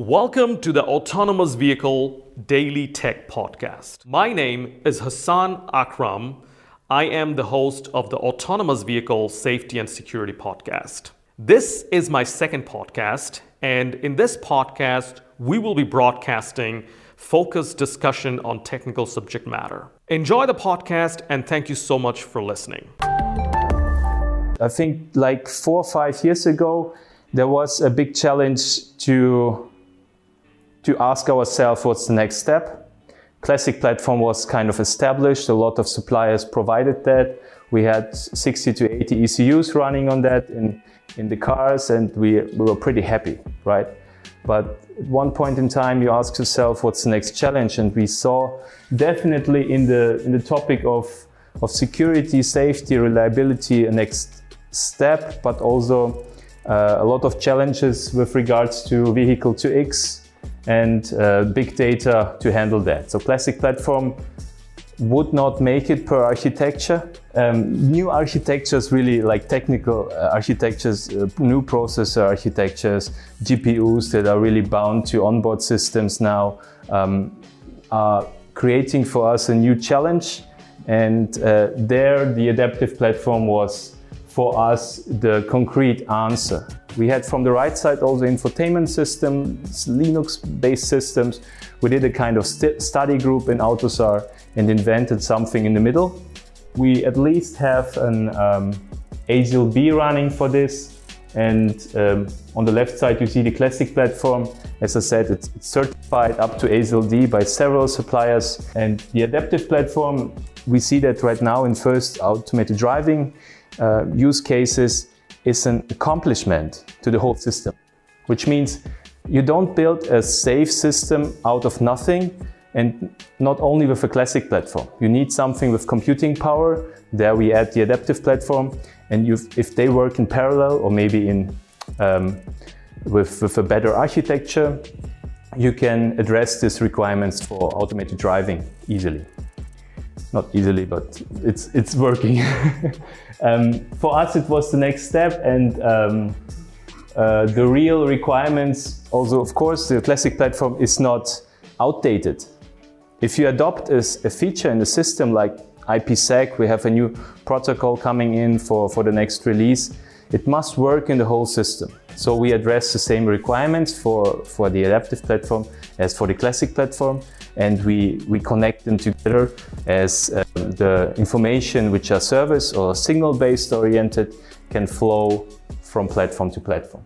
Welcome to the Autonomous Vehicle Daily Tech Podcast. My name is Hassan Akram. I am the host of the Autonomous Vehicle Safety and Security Podcast. This is my second podcast, and in this podcast, we will be broadcasting focused discussion on technical subject matter. Enjoy the podcast, and thank you so much for listening. I think like four or five years ago, there was a big challenge to, to ask ourselves what's the next step. Classic platform was kind of established. A lot of suppliers provided that. We had 60 to 80 ECUs running on that in, in the cars and we, we were pretty happy, right? But at one point in time, you ask yourself, what's the next challenge? And we saw definitely in the, in the topic of, of security, safety, reliability, a next step, but also uh, a lot of challenges with regards to vehicle to X and uh, big data to handle that. So classic platform would not make it per architecture. Um, new architectures, really like technical uh, architectures, uh, new processor architectures, GPUs that are really bound to onboard systems now, um, are creating for us a new challenge. And uh, there, the adaptive platform was for us the concrete answer. We had from the right side also infotainment systems, Linux-based systems. We did a kind of st study group in AUTOSAR and invented something in the middle. We at least have an um, B running for this. And um, on the left side, you see the classic platform. As I said, it's, it's certified up to ASIL D by several suppliers. And the adaptive platform, we see that right now in first automated driving uh, use cases is an accomplishment to the whole system, which means you don't build a safe system out of nothing and not only with a classic platform. You need something with computing power. There we add the adaptive platform and if they work in parallel or maybe in um, with, with a better architecture, you can address these requirements for automated driving easily. Not easily, but it's, it's working. um, for us, it was the next step and um, uh, the real requirements, also of course, the classic platform is not outdated. If you adopt a, a feature in the system like IPsec, we have a new protocol coming in for, for the next release, it must work in the whole system. So we address the same requirements for, for the adaptive platform as for the classic platform and we, we connect them together as uh, the information which are service or signal based oriented can flow from platform to platform.